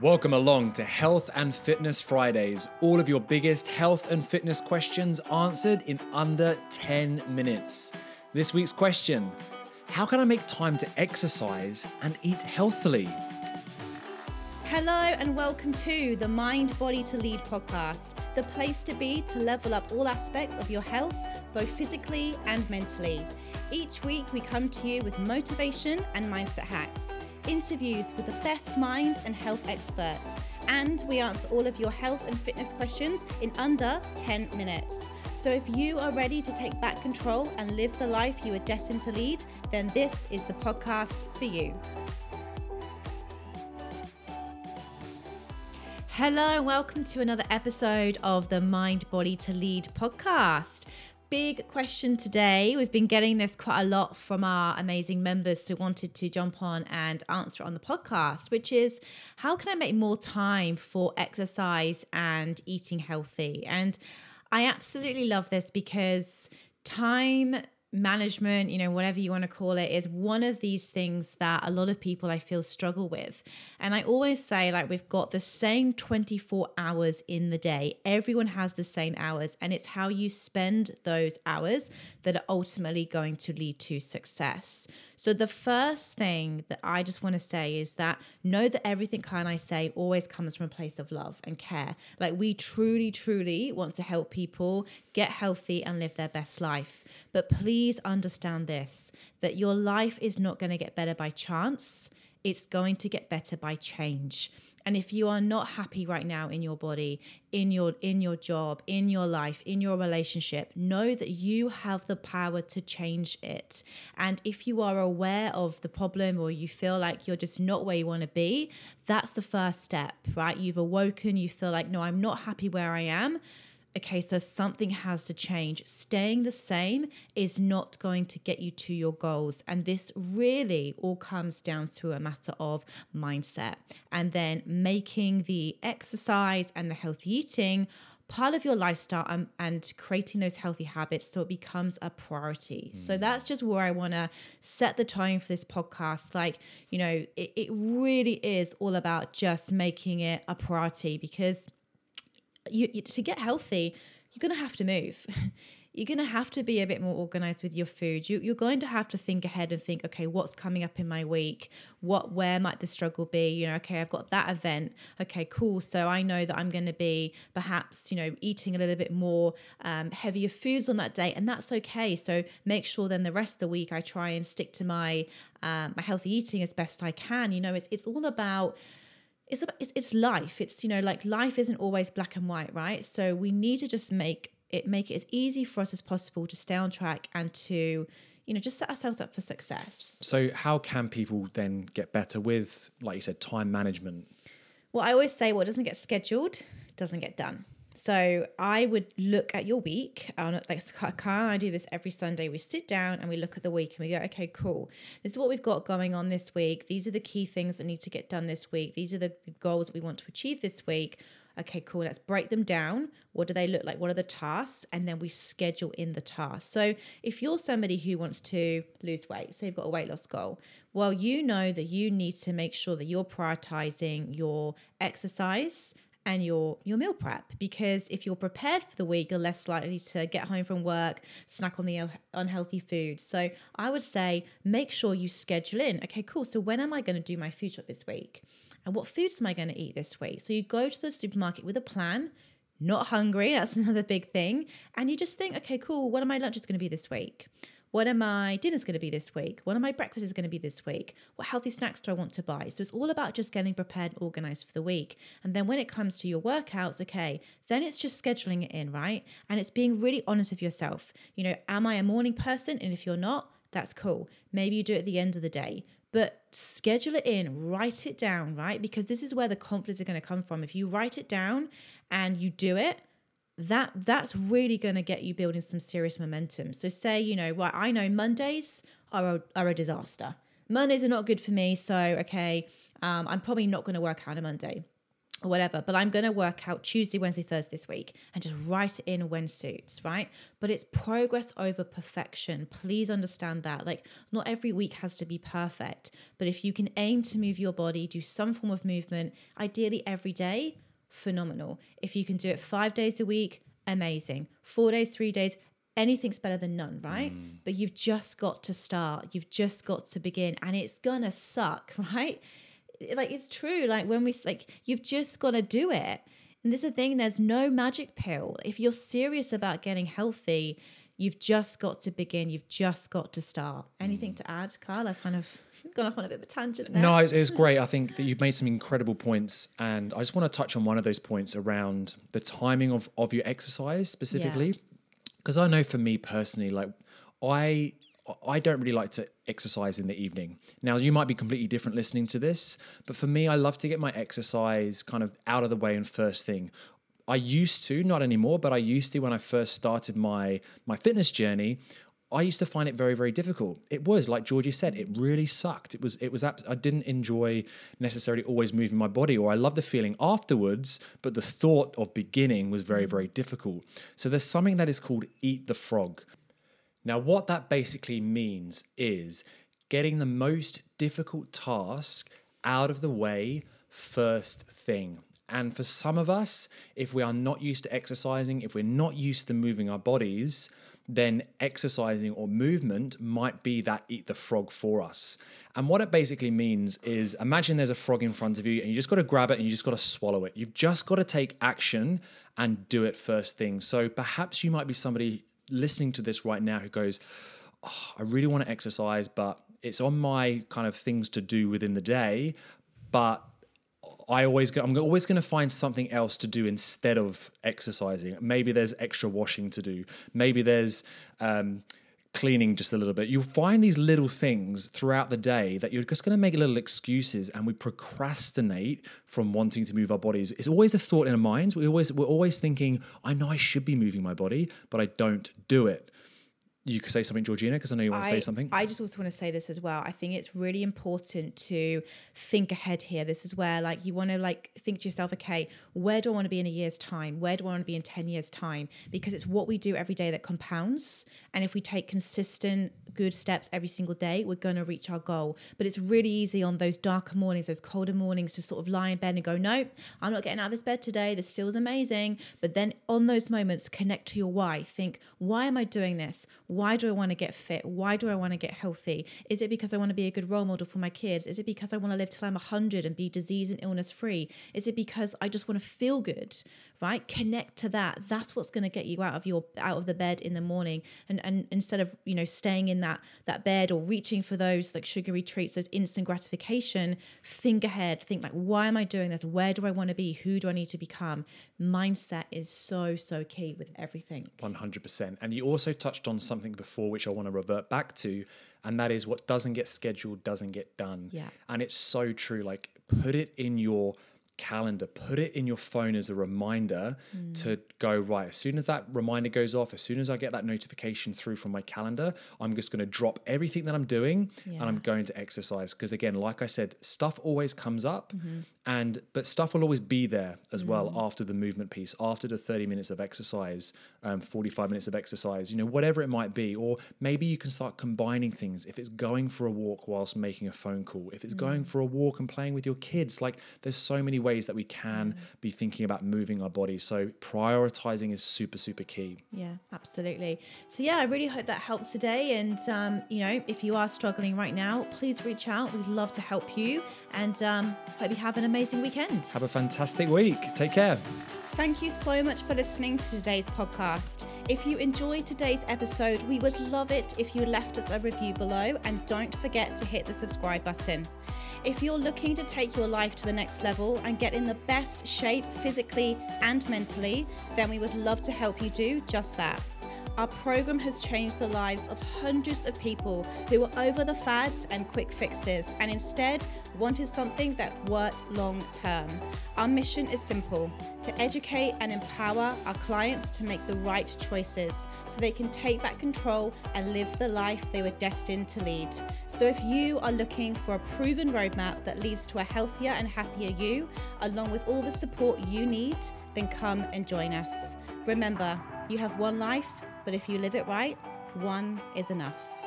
Welcome along to Health and Fitness Fridays. All of your biggest health and fitness questions answered in under 10 minutes. This week's question How can I make time to exercise and eat healthily? Hello, and welcome to the Mind Body to Lead podcast, the place to be to level up all aspects of your health, both physically and mentally. Each week, we come to you with motivation and mindset hacks, interviews with the best minds and health experts, and we answer all of your health and fitness questions in under 10 minutes. So, if you are ready to take back control and live the life you are destined to lead, then this is the podcast for you. Hello, and welcome to another episode of the Mind Body to Lead podcast. Big question today. We've been getting this quite a lot from our amazing members who wanted to jump on and answer on the podcast, which is how can I make more time for exercise and eating healthy? And I absolutely love this because time management, you know, whatever you want to call it, is one of these things that a lot of people I feel struggle with. And I always say, like, we've got the same 24 hours in the day. Everyone has the same hours, and it's how you spend those hours that are ultimately going to lead to success. So, the first thing that I just want to say is that know that everything can I say always comes from a place of love and care. Like, we truly, truly want to help people get healthy and live their best life. But please understand this that your life is not going to get better by chance, it's going to get better by change. And if you are not happy right now in your body, in your in your job, in your life, in your relationship, know that you have the power to change it. And if you are aware of the problem or you feel like you're just not where you want to be, that's the first step, right? You've awoken, you feel like no, I'm not happy where I am okay, so something has to change. Staying the same is not going to get you to your goals. And this really all comes down to a matter of mindset and then making the exercise and the healthy eating part of your lifestyle and, and creating those healthy habits so it becomes a priority. Mm. So that's just where I want to set the tone for this podcast. Like, you know, it, it really is all about just making it a priority because you, you to get healthy, you're going to have to move. you're going to have to be a bit more organized with your food. You, you're going to have to think ahead and think, okay, what's coming up in my week? What, where might the struggle be? You know, okay, I've got that event. Okay, cool. So I know that I'm going to be perhaps, you know, eating a little bit more um, heavier foods on that day, and that's okay. So make sure then the rest of the week I try and stick to my um, my healthy eating as best I can. You know, it's it's all about it's, about, it's it's life. It's you know like life isn't always black and white, right? So we need to just make it make it as easy for us as possible to stay on track and to you know just set ourselves up for success. So how can people then get better with like you said time management? Well, I always say what doesn't get scheduled doesn't get done. So I would look at your week. Like Kyle I do this every Sunday. We sit down and we look at the week and we go, okay, cool. This is what we've got going on this week. These are the key things that need to get done this week. These are the goals that we want to achieve this week. Okay, cool. Let's break them down. What do they look like? What are the tasks? And then we schedule in the tasks. So if you're somebody who wants to lose weight, say you've got a weight loss goal, well, you know that you need to make sure that you're prioritizing your exercise and your your meal prep because if you're prepared for the week you're less likely to get home from work snack on the unhealthy food. So i would say make sure you schedule in okay cool so when am i going to do my food shop this week? And what foods am i going to eat this week? So you go to the supermarket with a plan not hungry that's another big thing and you just think okay cool what are my lunches going to be this week what are my dinners going to be this week? What are my breakfasts going to be this week? What healthy snacks do I want to buy? So it's all about just getting prepared and organized for the week. And then when it comes to your workouts, okay, then it's just scheduling it in, right? And it's being really honest with yourself. You know, am I a morning person? And if you're not, that's cool. Maybe you do it at the end of the day but schedule it in, write it down, right? Because this is where the confidence is going to come from. If you write it down and you do it, that that's really going to get you building some serious momentum. So say, you know, right, I know Mondays are a, are a disaster. Mondays are not good for me. So, okay, um, I'm probably not going to work out on a Monday. or whatever, but I'm going to work out Tuesday, Wednesday, Thursday this week and just write it in when suits, right? But it's progress over perfection. Please understand that. Like, not every week has to be perfect, but if you can aim to move your body, do some form of movement, ideally every day, phenomenal. If you can do it five days a week, amazing. Four days, three days, anything's better than none, right? Mm. But you've just got to start. You've just got to begin, and it's gonna suck, right? Like it's true. Like when we like, you've just got to do it. And this is the thing. There's no magic pill. If you're serious about getting healthy, you've just got to begin. You've just got to start. Anything mm. to add, Kyle? I've kind of gone off on a bit of a tangent there. No, it was great. I think that you've made some incredible points. And I just want to touch on one of those points around the timing of, of your exercise specifically. Yeah because I know for me personally, like I I don't really like to exercise in the evening. Now, you might be completely different listening to this, but for me, I love to get my exercise kind of out of the way and first thing. I used to, not anymore, but I used to when I first started my my fitness journey. I used to find it very, very difficult. It was like Georgie said, it really sucked. It was, it was. I didn't enjoy necessarily always moving my body, or I love the feeling afterwards, but the thought of beginning was very, very difficult. So there's something that is called eat the frog. Now, what that basically means is getting the most difficult task out of the way first thing. And for some of us, if we are not used to exercising, if we're not used to moving our bodies, then exercising or movement might be that eat the frog for us. And what it basically means is imagine there's a frog in front of you and you just got to grab it and you just got to swallow it. You've just got to take action and do it first thing. So perhaps you might be somebody listening to this right now who goes, oh, I really want to exercise, but it's on my kind of things to do within the day, but I always go, I'm always going to find something else to do instead of exercising. Maybe there's extra washing to do. Maybe there's um, cleaning just a little bit. You'll find these little things throughout the day that you're just going to make little excuses, and we procrastinate from wanting to move our bodies. It's always a thought in our minds. We always we're always thinking, I know I should be moving my body, but I don't do it you could say something, Georgina, because I know you want to say something. I just also want to say this as well. I think it's really important to think ahead here. This is where like you want to like think to yourself, okay, where do I want to be in a year's time? Where do I want to be in 10 years' time? Because it's what we do every day that compounds. And if we take consistent, good steps every single day, we're going to reach our goal. But it's really easy on those darker mornings, those colder mornings to sort of lie in bed and go, nope, I'm not getting out of this bed today. This feels amazing. But then on those moments, connect to your why. Think, why am I doing this? Why do I want to get fit? Why do I want to get healthy? Is it because I want to be a good role model for my kids? Is it because I want to live till I'm 100 and be disease and illness free? Is it because I just want to feel good? Right? Connect to that. That's what's going to get you out of your out of the bed in the morning and and instead of, you know, staying in that that bed or reaching for those like sugary treats, those instant gratification, think ahead. Think like why am I doing this? Where do I want to be? Who do I need to become? Mindset is so so key with everything. 100%. And you also touched on something before before, which I want to revert back to, and that is what doesn't get scheduled doesn't get done. Yeah. And it's so true. Like put it in your calendar, put it in your phone as a reminder mm. to go right. As soon as that reminder goes off, as soon as I get that notification through from my calendar, I'm just going to drop everything that I'm doing yeah. and I'm going to exercise. Because again, like I said, stuff always comes up, mm-hmm and but stuff will always be there as mm. well after the movement piece after the 30 minutes of exercise um, 45 minutes of exercise you know whatever it might be. Or maybe you can start combining things. If it's going for a walk whilst making a phone call if it's mm. going for a walk and playing with your kids like there's so many ways that we can mm. be thinking about moving our bodies so prioritizing is super super key. Yeah absolutely. So yeah i really hope that helps today. And um, you know if you are struggling right now please reach out. We'd love to help you. And um, hope you have an amazing weekend. Have a fantastic week. Take care. Thank you so much for listening to today's podcast. If you enjoyed today's episode, we would love it if you left us a review below and don't forget to hit the subscribe button. If you're looking to take your life to the next level and get in the best shape physically and mentally, then we would love to help you do just that. Our program has changed the lives of hundreds of people who were over the fads and quick fixes and instead wanted something that worked long term. Our mission is simple to educate and empower our clients to make the right choices so they can take back control and live the life they were destined to lead. So, if you are looking for a proven roadmap that leads to a healthier and happier you, along with all the support you need, then come and join us. Remember, you have one life, but if you live it right, one is enough.